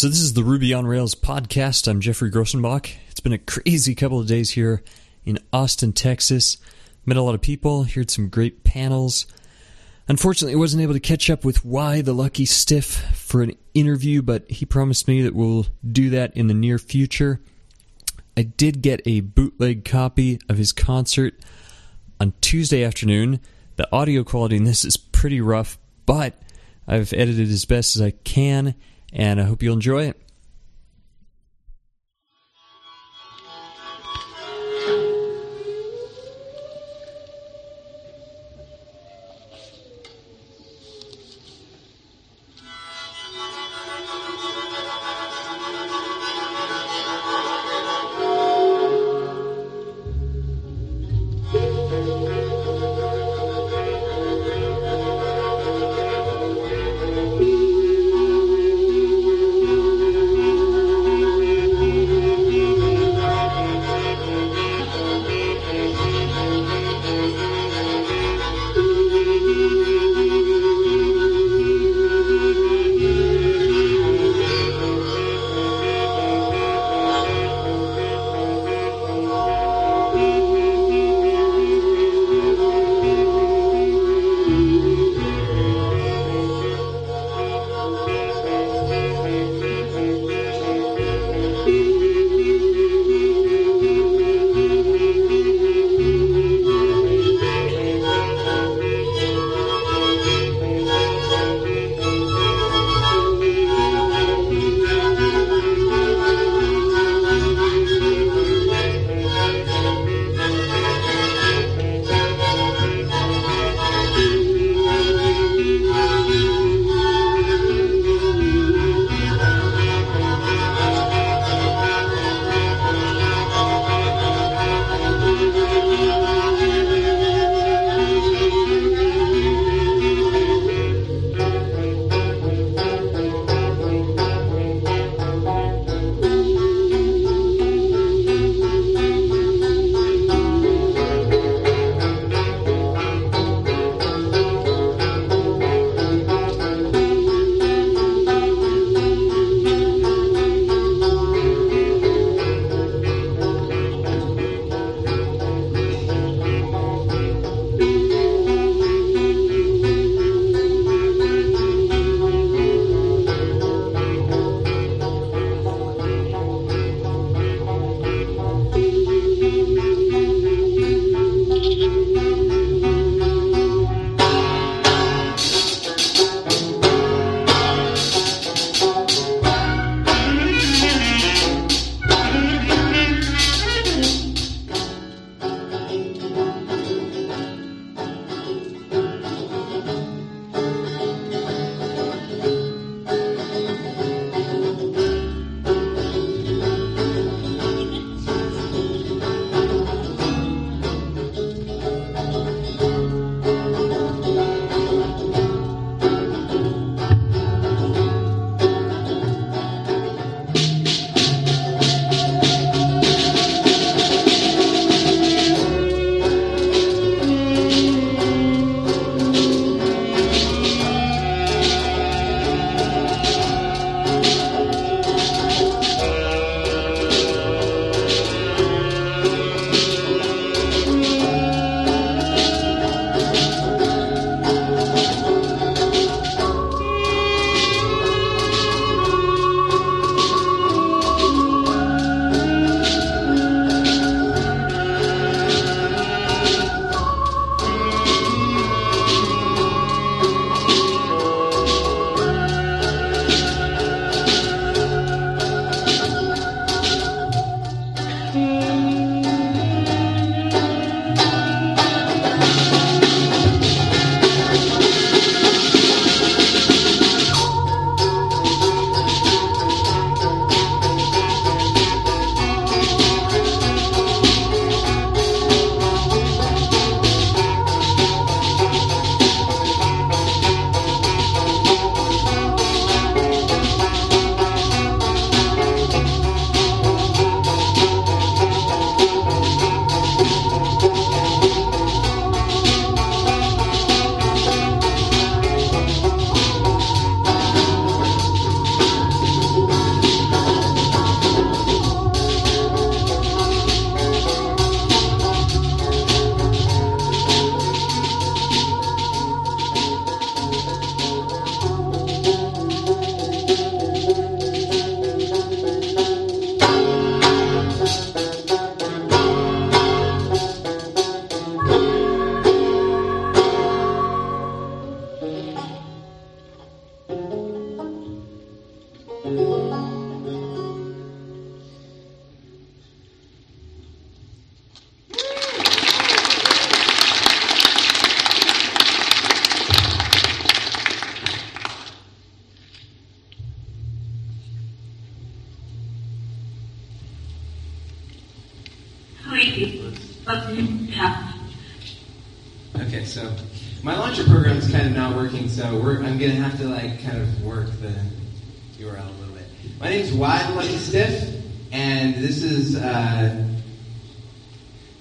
So, this is the Ruby on Rails podcast. I'm Geoffrey Grosenbach. It's been a crazy couple of days here in Austin, Texas. Met a lot of people, heard some great panels. Unfortunately, I wasn't able to catch up with Why the Lucky Stiff for an interview, but he promised me that we'll do that in the near future. I did get a bootleg copy of his concert on Tuesday afternoon. The audio quality in this is pretty rough, but I've edited as best as I can, and I hope you'll enjoy it.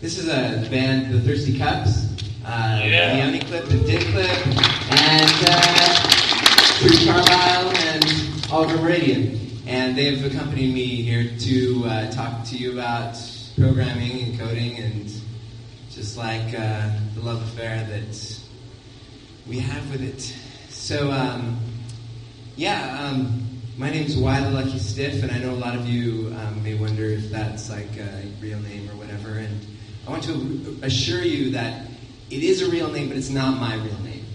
This is a band, The Thirsty Cups. Uh, yeah. Clip and Dick Clip, and uh, Bruce Carlisle and Oliver Meridian. And they've accompanied me here to uh, talk to you about programming and coding and just like uh, the love affair that we have with it. So, um, yeah, um, my name's Wiley Lucky Stiff, and I know a lot of you um, may wonder if that's like a real name or whatever. And I want to assure you that it is a real name, but it's not my real name.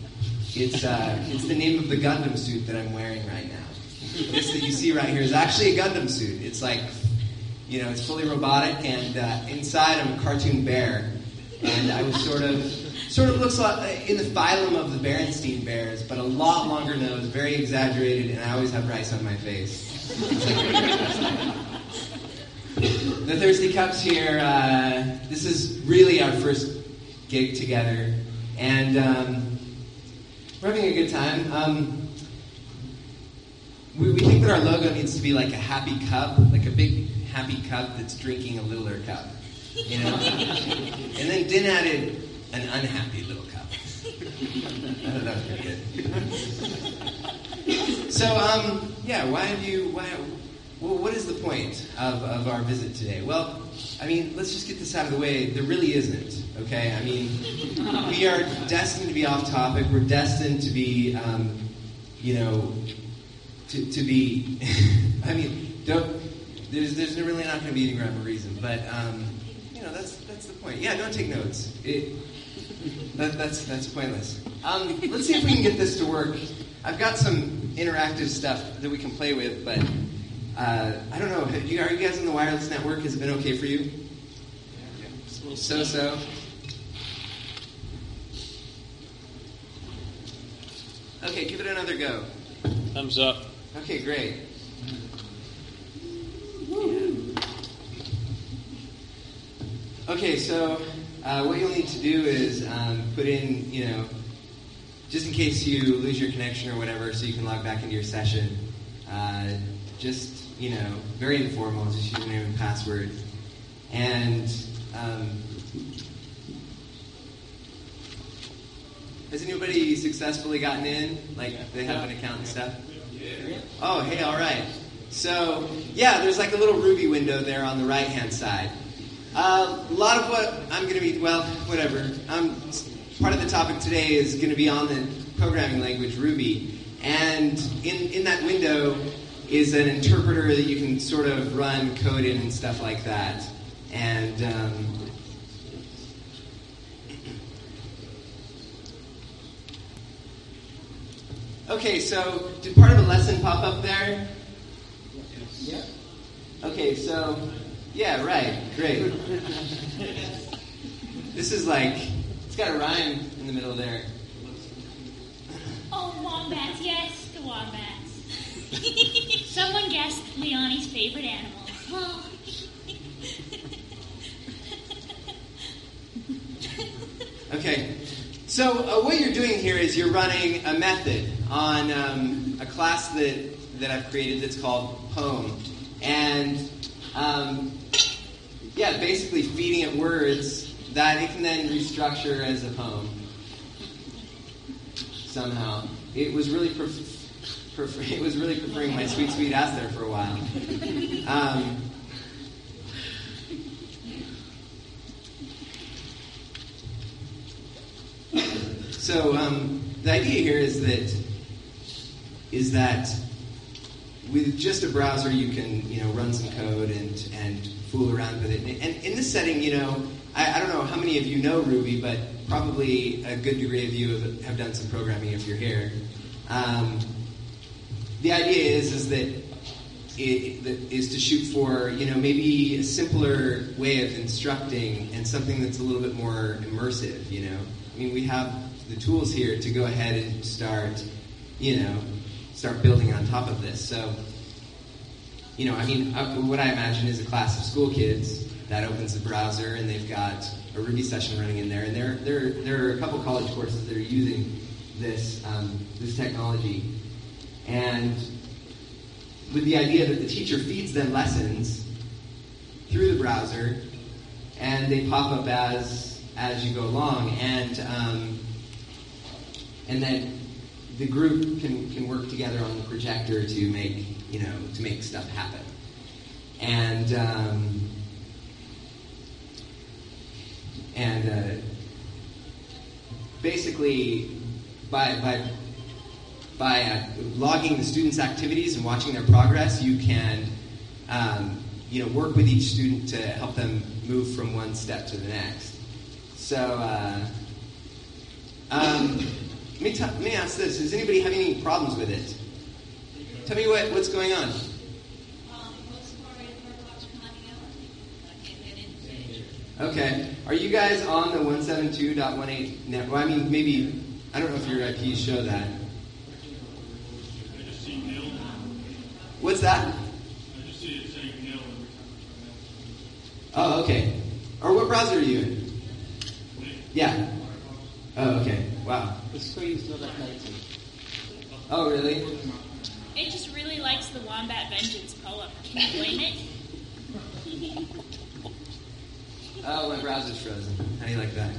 It's, uh, it's the name of the Gundam suit that I'm wearing right now. This that you see right here is actually a Gundam suit. It's like, you know, it's fully robotic, and uh, inside I'm a cartoon bear and I was sort of sort of looks like in the phylum of the Berenstain Bears, but a lot longer nose, very exaggerated, and I always have rice on my face. The Thirsty Cups here. Uh, this is really our first gig together, and um, we're having a good time. Um, we, we think that our logo needs to be like a happy cup, like a big happy cup that's drinking a littler cup you know? and then Din added an unhappy little cup. I thought that was pretty good. So, um, yeah, why have you, why, well, what is the point of, of our visit today? Well, I mean, let's just get this out of the way. There really isn't, okay? I mean, we are destined to be off topic. We're destined to be, um, you know, to, to be, I mean, don't, there's, there's really not going to be any rhyme or reason, but, um, you know, that's that's the point. Yeah, don't take notes. It, that, that's that's pointless. Um, let's see if we can get this to work. I've got some interactive stuff that we can play with, but uh, I don't know. You, are you guys on the wireless network? Has it been okay for you? So so. Okay, give it another go. Thumbs up. Okay, great. Okay, so uh, what you'll need to do is um, put in, you know, just in case you lose your connection or whatever, so you can log back into your session. Uh, just, you know, very informal, just username and password. And um, has anybody successfully gotten in? Like, they have an account and stuff? Oh, hey, all right. So, yeah, there's like a little Ruby window there on the right hand side. Uh, a lot of what I'm going to be, well, whatever. Um, part of the topic today is going to be on the programming language Ruby. And in, in that window is an interpreter that you can sort of run code in and stuff like that. And um, okay, so did part of a lesson pop up there? Yeah. Okay, so yeah, right. Great. this is like, it's got a rhyme in the middle there. Oh, wombats, yes, the wombats. Someone guessed Leonie's favorite animal. okay, so uh, what you're doing here is you're running a method on um, a class that, that I've created that's called Poem. And um, yeah, basically feeding it words that it can then restructure as a poem. Somehow, it was really pref- prefer- it was really preferring my sweet sweet ass there for a while. Um, so um, the idea here is that is that with just a browser you can you know run some code and and fool around with it. And in this setting, you know, I, I, don't know how many of you know Ruby, but probably a good degree of you have, have done some programming if you're here. Um, the idea is is that is to shoot for you know maybe a simpler way of instructing and something that's a little bit more immersive. You know, I mean, we have the tools here to go ahead and start, you know, start building on top of this. So, you know, I mean, uh, what I imagine is a class of school kids that opens the browser and they've got a Ruby session running in there, and there there there are a couple college courses that are using this um, this technology, and with the idea that the teacher feeds them lessons through the browser, and they pop up as as you go along, and um, and then the group can, can work together on the projector to make you know to make stuff happen, and um, and uh, basically by by by uh, logging the students' activities and watching their progress, you can um, you know work with each student to help them move from one step to the next. So. Uh, um, let me, let me ask this: Does anybody have any problems with it? Tell me what, what's going on. Okay. Are you guys on the 172.18 net? Well, I mean, maybe, I don't know if your IPs show that. What's that? I just see it saying mail every time I try mailing. Oh, okay. Or what browser are you in? Yeah. Oh, okay. Wow. The screen's not updating. Oh, really? It just really likes the Wombat Vengeance pull-up. Can you blame it? Oh, my browser's frozen. How do you like that?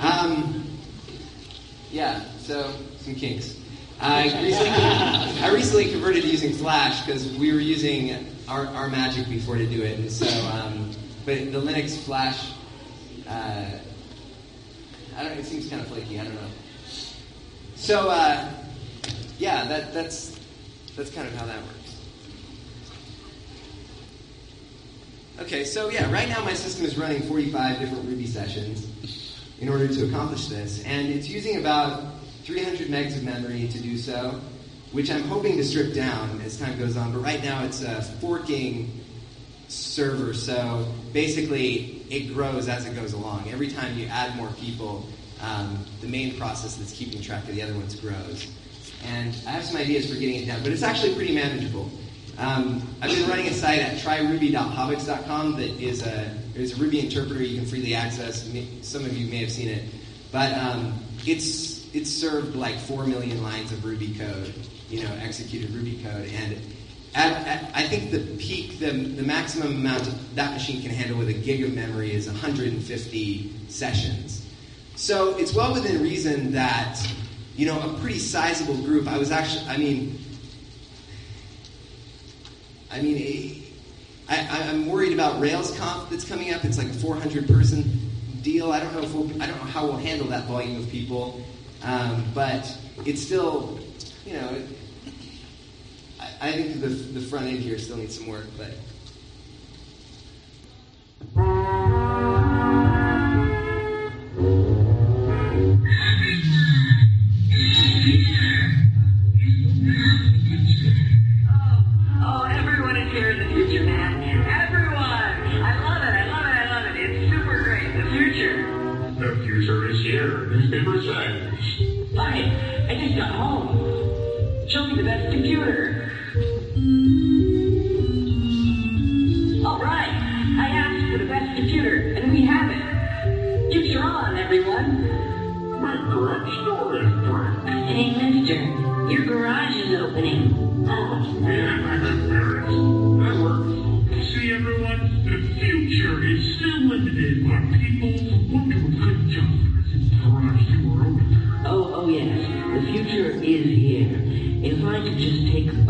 um, yeah, so some kinks. I recently, I recently converted to using Flash because we were using our, our Magic before to do it, and so, um, but the Linux Flash, uh, I don't. It seems kind of flaky. I don't know. So, uh, yeah, that, that's that's kind of how that works. Okay, so yeah, right now my system is running 45 different Ruby sessions in order to accomplish this, and it's using about 300 megs of memory to do so, which I'm hoping to strip down as time goes on. But right now it's a forking server, so basically it grows as it goes along. Every time you add more people, um, the main process that's keeping track of the other ones grows. And I have some ideas for getting it down, but it's actually pretty manageable. Um, I've been running a site at tryruby.hobix.com that is a, is a Ruby interpreter you can freely access. Some of you may have seen it. But um, it's, it's served like 4 million lines of Ruby code, you know, executed Ruby code. And at, at, I think the peak, the, the maximum amount that machine can handle with a gig of memory is 150 sessions. So it's well within reason that, you know, a pretty sizable group, I was actually, I mean, I mean, I, am worried about RailsConf that's coming up. It's like a 400 person deal. I don't know if we'll, I don't know how we'll handle that volume of people, um, but it's still, you know, it, I, I, think the, the front end here still needs some work, but.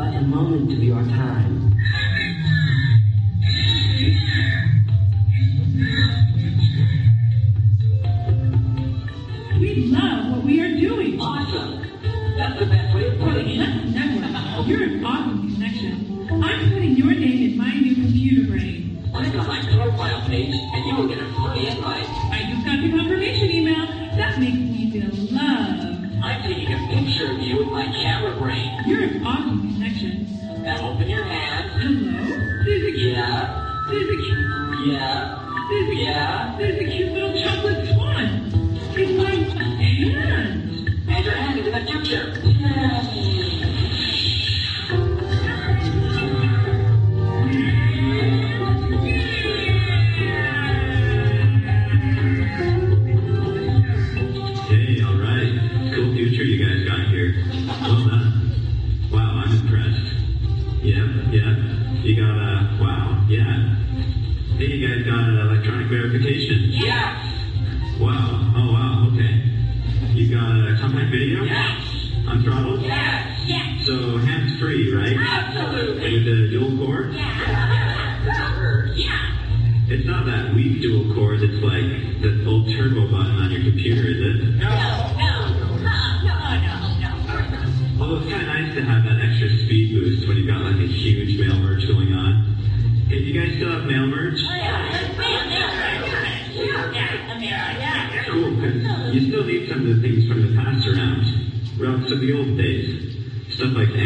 An awesome connection. Now open Yeah. Yeah. So hands free, right? Absolutely. With the dual core. Yeah. It's not that weak dual core. It's like the old turbo button Of the old days. Stuff like animals,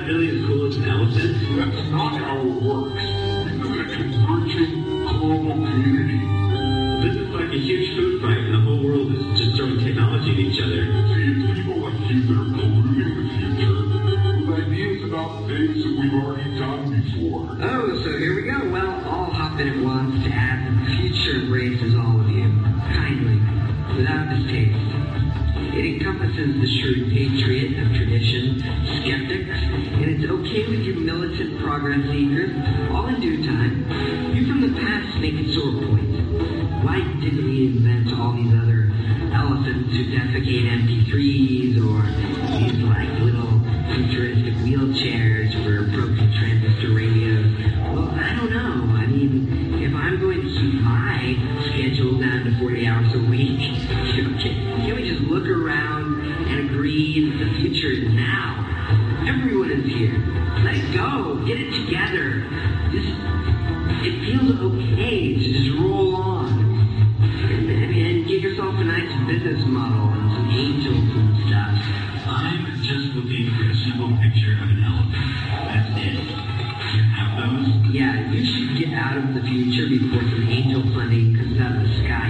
that really as cool as an elephant? That's not how it works. We live in a converging global community. This is like a huge food fight, and the whole world is just throwing technology at each other. See, it's people like you that are polluting the future with ideas about things that we've already done before. Oh, so here we go. Well, I'll hop in at once to Yeah, you should get out of the future before some angel funding comes out of the sky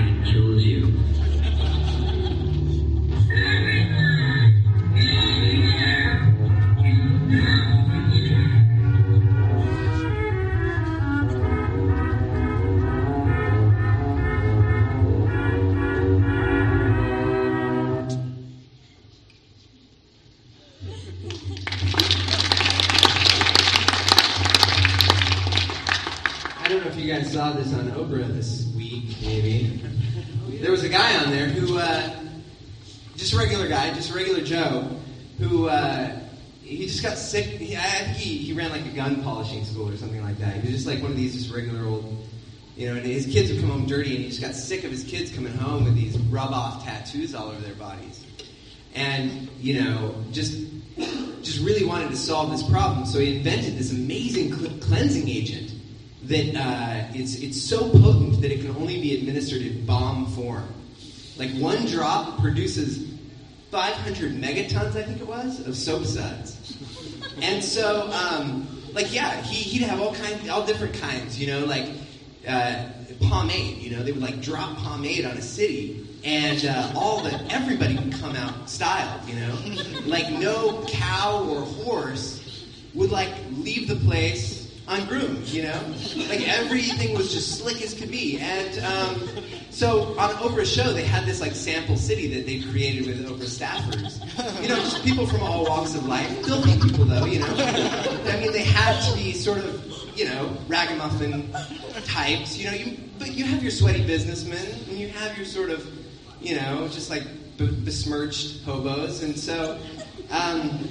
you know, and his kids would come home dirty, and he just got sick of his kids coming home with these rub off tattoos all over their bodies. And, you know, just just really wanted to solve this problem, so he invented this amazing cl- cleansing agent that uh, it's it's so potent that it can only be administered in bomb form. Like one drop produces 500 megatons, I think it was, of soap suds. And so, um, like, yeah, he, he'd have all kinds, all different kinds, you know, like uh, pomade. You know, they would like drop pomade on a city, and uh, all the everybody would come out styled. You know, like no cow or horse would like leave the place on groomed, you know? Like everything was just slick as could be. And um, so on Oprah's show, they had this like sample city that they created with Oprah staffers. You know, just people from all walks of life. Filthy people, though, you know? I mean, they had to be sort of, you know, ragamuffin types. You know, you, but you have your sweaty businessmen, and you have your sort of, you know, just like b- besmirched hobos. And so, um,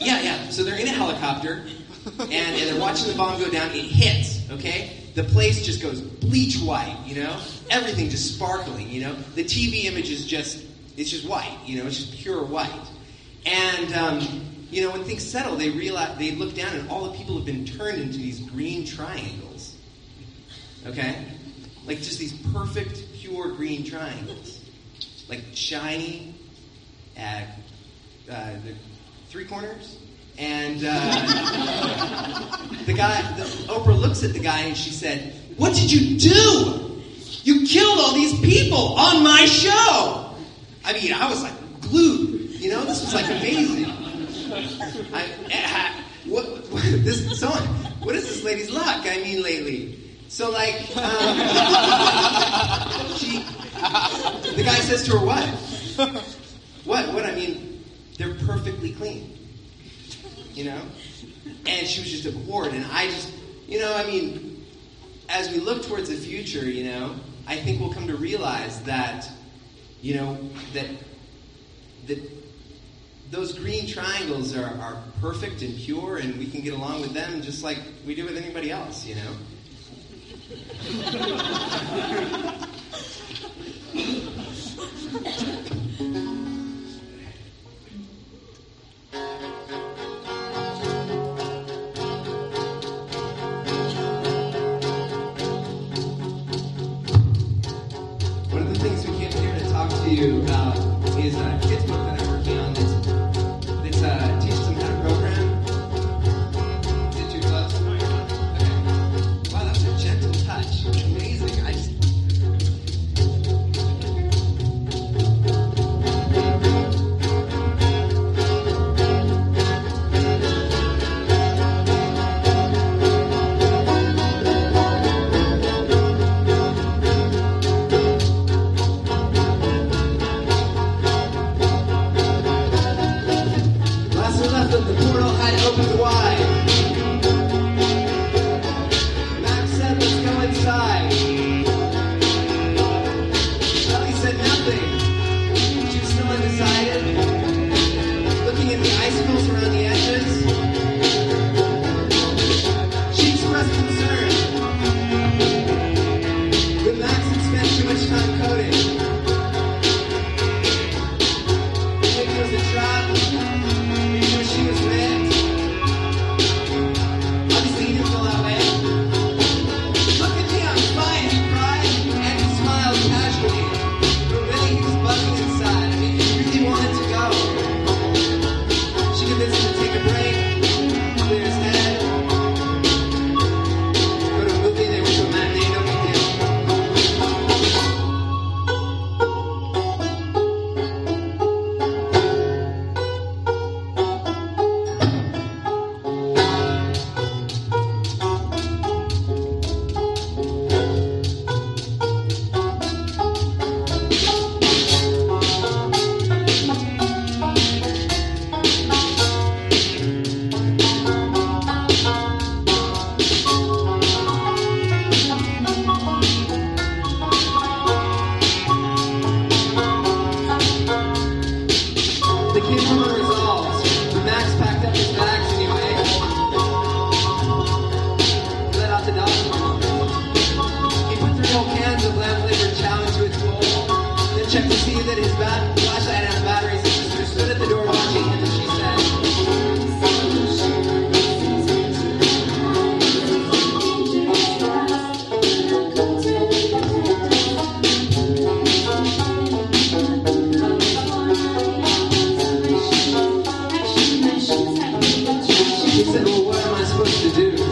yeah, yeah. So they're in a helicopter, and, and they're watching the bomb go down. It hits, okay? The place just goes bleach white, you know? Everything just sparkling, you know? The TV image is just, it's just white, you know? It's just pure white. And, um, you know, when things settle, they realize, they look down and all the people have been turned into these green triangles. Okay? Like just these perfect, pure green triangles. Like shiny, at uh, the three corners. And uh, the guy, the, Oprah looks at the guy and she said, What did you do? You killed all these people on my show. I mean, I was like glued. You know, this was like amazing. I, I, what, what, this song, what is this lady's luck? I mean, lately. So, like, um, she, the guy says to her, What? What? What? I mean, they're perfectly clean. You know? And she was just abhorred. And I just, you know, I mean, as we look towards the future, you know, I think we'll come to realize that, you know, that, that those green triangles are, are perfect and pure, and we can get along with them just like we do with anybody else, you know? said, well, what am I supposed to do?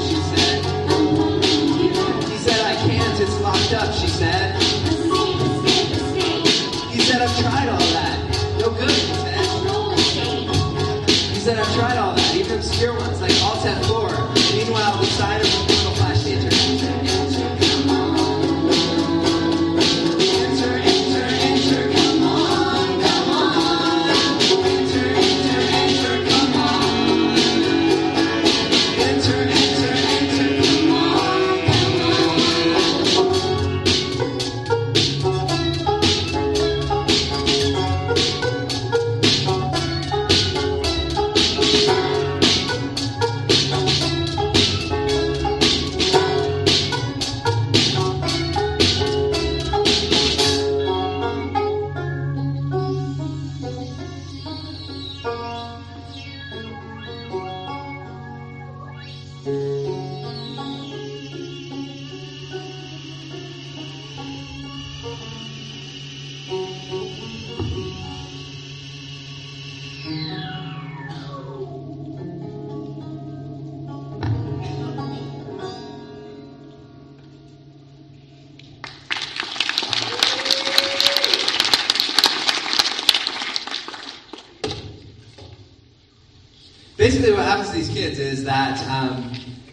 Kids is that um,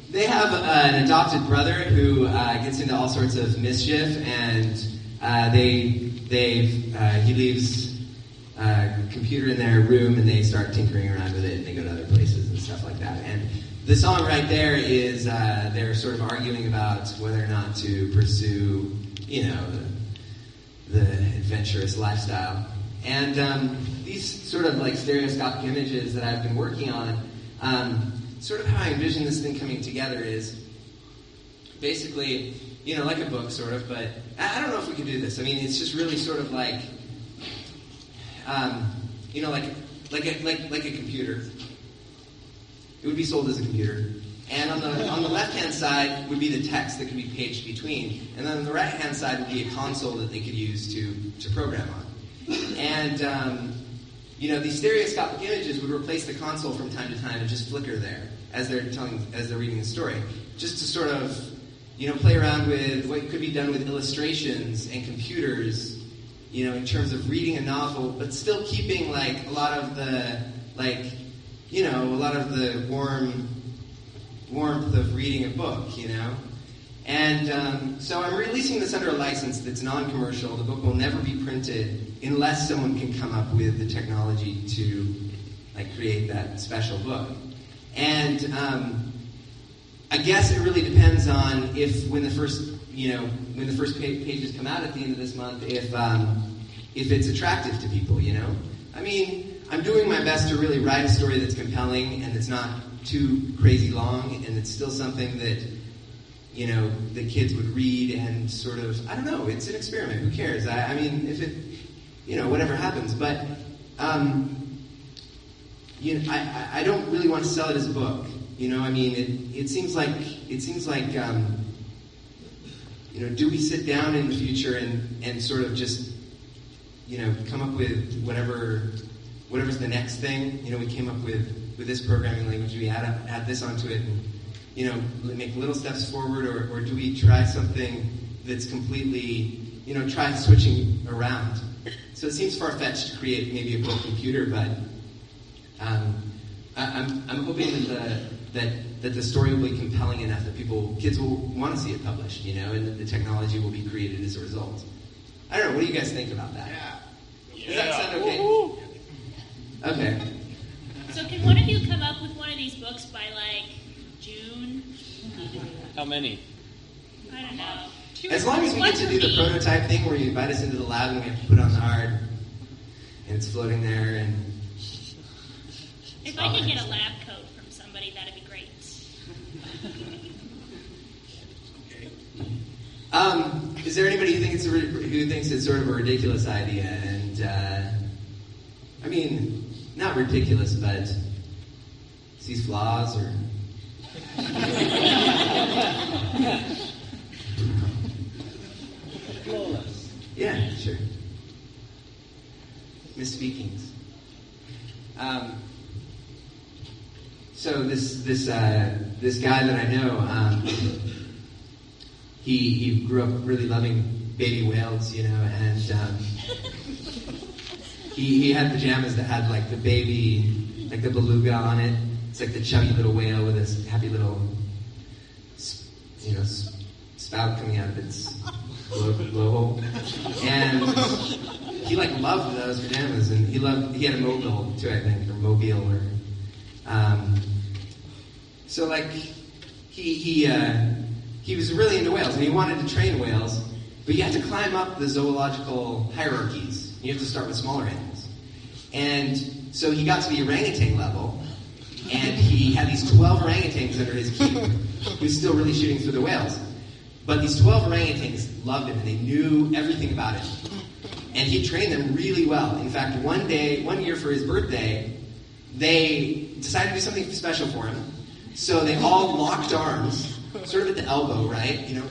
they have an adopted brother who uh, gets into all sorts of mischief, and uh, they they uh, he leaves a computer in their room, and they start tinkering around with it, and they go to other places and stuff like that. And the song right there is uh, they're sort of arguing about whether or not to pursue, you know, the, the adventurous lifestyle. And um, these sort of like stereoscopic images that I've been working on, um, sort of how I envision this thing coming together is basically, you know, like a book, sort of, but I don't know if we can do this. I mean, it's just really sort of like, um, you know, like like a, like like a computer. It would be sold as a computer. And on the on the left hand side would be the text that could be paged between, and then on the right hand side would be a console that they could use to to program on. And um, you know, these stereoscopic images would replace the console from time to time and just flicker there as they're telling as they're reading the story, just to sort of you know play around with what could be done with illustrations and computers, you know, in terms of reading a novel, but still keeping like a lot of the like you know a lot of the warm warmth of reading a book, you know. And um, so I'm releasing this under a license that's non-commercial. The book will never be printed unless someone can come up with the technology to like create that special book. And um, I guess it really depends on if when the first you know when the first pages come out at the end of this month, if um, if it's attractive to people, you know. I mean, I'm doing my best to really write a story that's compelling and that's not too crazy long, and it's still something that you know the kids would read and sort of I don't know. It's an experiment. Who cares? I, I mean, if it you know whatever happens, but um, you know, I, I don't really want to sell it as a book. You know, I mean, it, it seems like it seems like um, you know, do we sit down in the future and and sort of just you know come up with whatever whatever's the next thing? You know, we came up with with this programming language. We add up, add this onto it and you know make little steps forward, or or do we try something that's completely you know try switching around? So it seems far fetched to create maybe a book computer, but um, I, I'm, I'm hoping that the, that, that the story will be compelling enough that people, kids will want to see it published, you know, and that the technology will be created as a result. I don't know. What do you guys think about that? Yeah. Does that sound okay? Okay. So can one of you come up with one of these books by like June? How many? I don't know. Two As long as we get to do the me. prototype thing where you invite us into the lab and we have to put on the art, and it's floating there, and If I could get a lab coat from somebody, that'd be great. Um, is there anybody who thinks it's who thinks it's sort of a ridiculous idea? And uh, I mean, not ridiculous, but sees flaws or. Yeah, sure. Misspeakings. Um, so this this uh, this guy that I know. Um, he he grew up really loving baby whales, you know, and um, he he had pajamas that had like the baby, like the beluga on it. It's like the chubby little whale with this happy little, you know, spout coming out of its blow, blowhole, and he like loved those pajamas, and he loved he had a mobile too, I think, or mobile, or um, so like he he uh, he was really into whales and he wanted to train whales, but you have to climb up the zoological hierarchies. You have to start with smaller animals, and so he got to the orangutan level, and he had these twelve orangutans under his keep. He was still really shooting through the whales, but these twelve orangutans loved him and they knew everything about him, and he trained them really well. In fact, one day, one year for his birthday, they decided to do something special for him. So they all locked arms, sort of at the elbow, right? You know,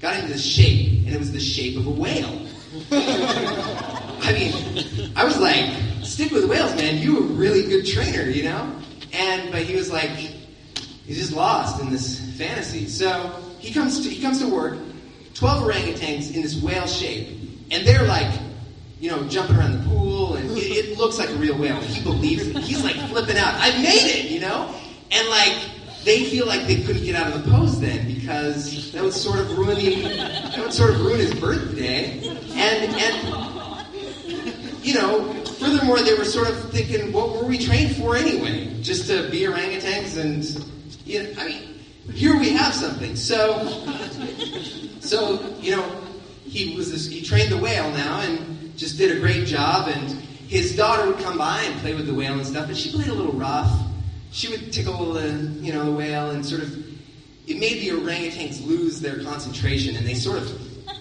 got into this shape, and it was the shape of a whale. I mean, I was like, stick with whales, man. You were a really good trainer, you know? And but he was like, he's just lost in this fantasy. So he comes to he comes to work, twelve orangutans in this whale shape, and they're like you know, jumping around the pool, and it, it looks like a real whale. He believes it. He's like flipping out. I made it, you know, and like they feel like they couldn't get out of the pose then because that would sort of ruin the that would sort of ruin his birthday, and and you know, furthermore, they were sort of thinking, what were we trained for anyway? Just to be orangutans and, you know, I mean, here we have something. So, so you know, he was this, he trained the whale now and just did a great job. And his daughter would come by and play with the whale and stuff, and she played a little rough. She would tickle the, you know, the whale and sort of. It made the orangutans lose their concentration, and they sort of,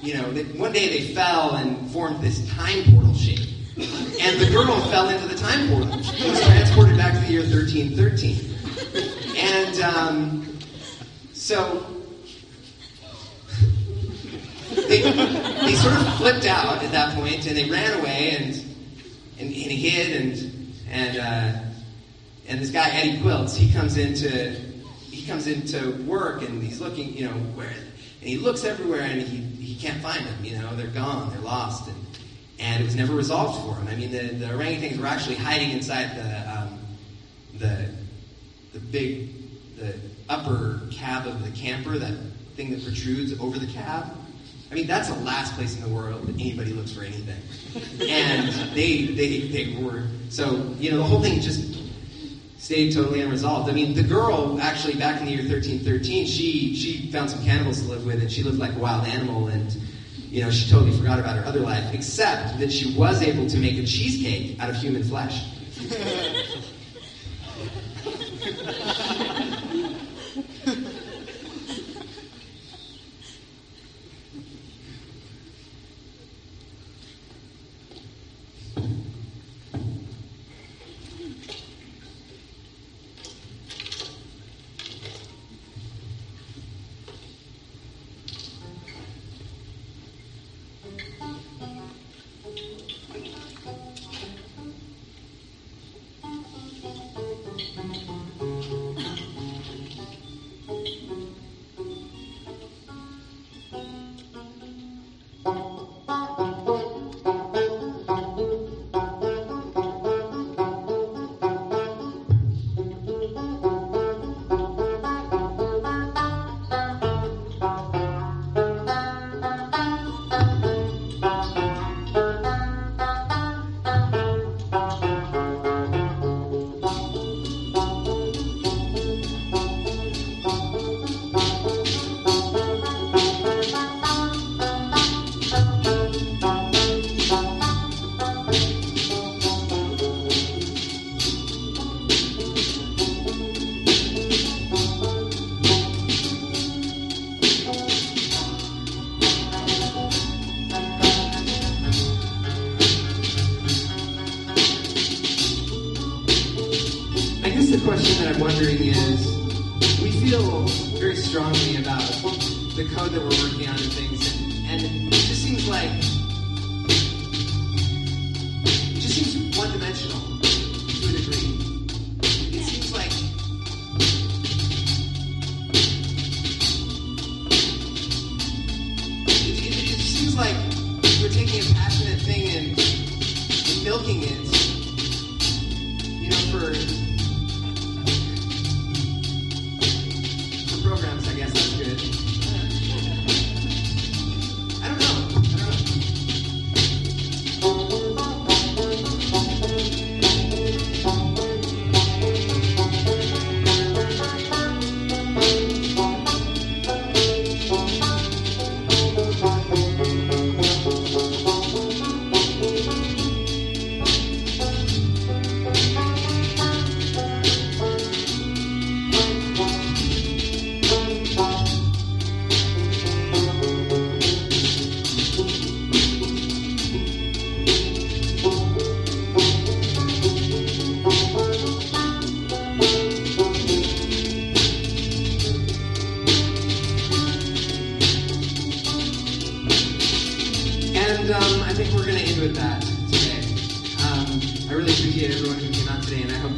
you know, they, one day they fell and formed this time portal shape. And the girl fell into the time portal. She was transported back to the year 1313. And um, so they, they sort of flipped out at that point and they ran away and, and, and hid and, and, uh, and this guy, Eddie Quilts, he comes into, he comes into work and he's looking, you know, where, and he looks everywhere and he, he can't find them, you know, they're gone, they're lost. And, and it was never resolved for him. I mean, the, the orangutans were actually hiding inside the um, the the big the upper cab of the camper, that thing that protrudes over the cab. I mean, that's the last place in the world that anybody looks for anything. And they they they were so you know the whole thing just stayed totally unresolved. I mean, the girl actually back in the year 1313, she she found some cannibals to live with, and she lived like a wild animal and you know, she totally forgot about her other life, except that she was able to make a cheesecake out of human flesh.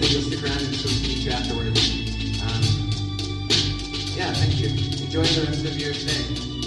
you'll stick around and so we can afterwards. Um, yeah, thank you. Enjoy the rest of your stay.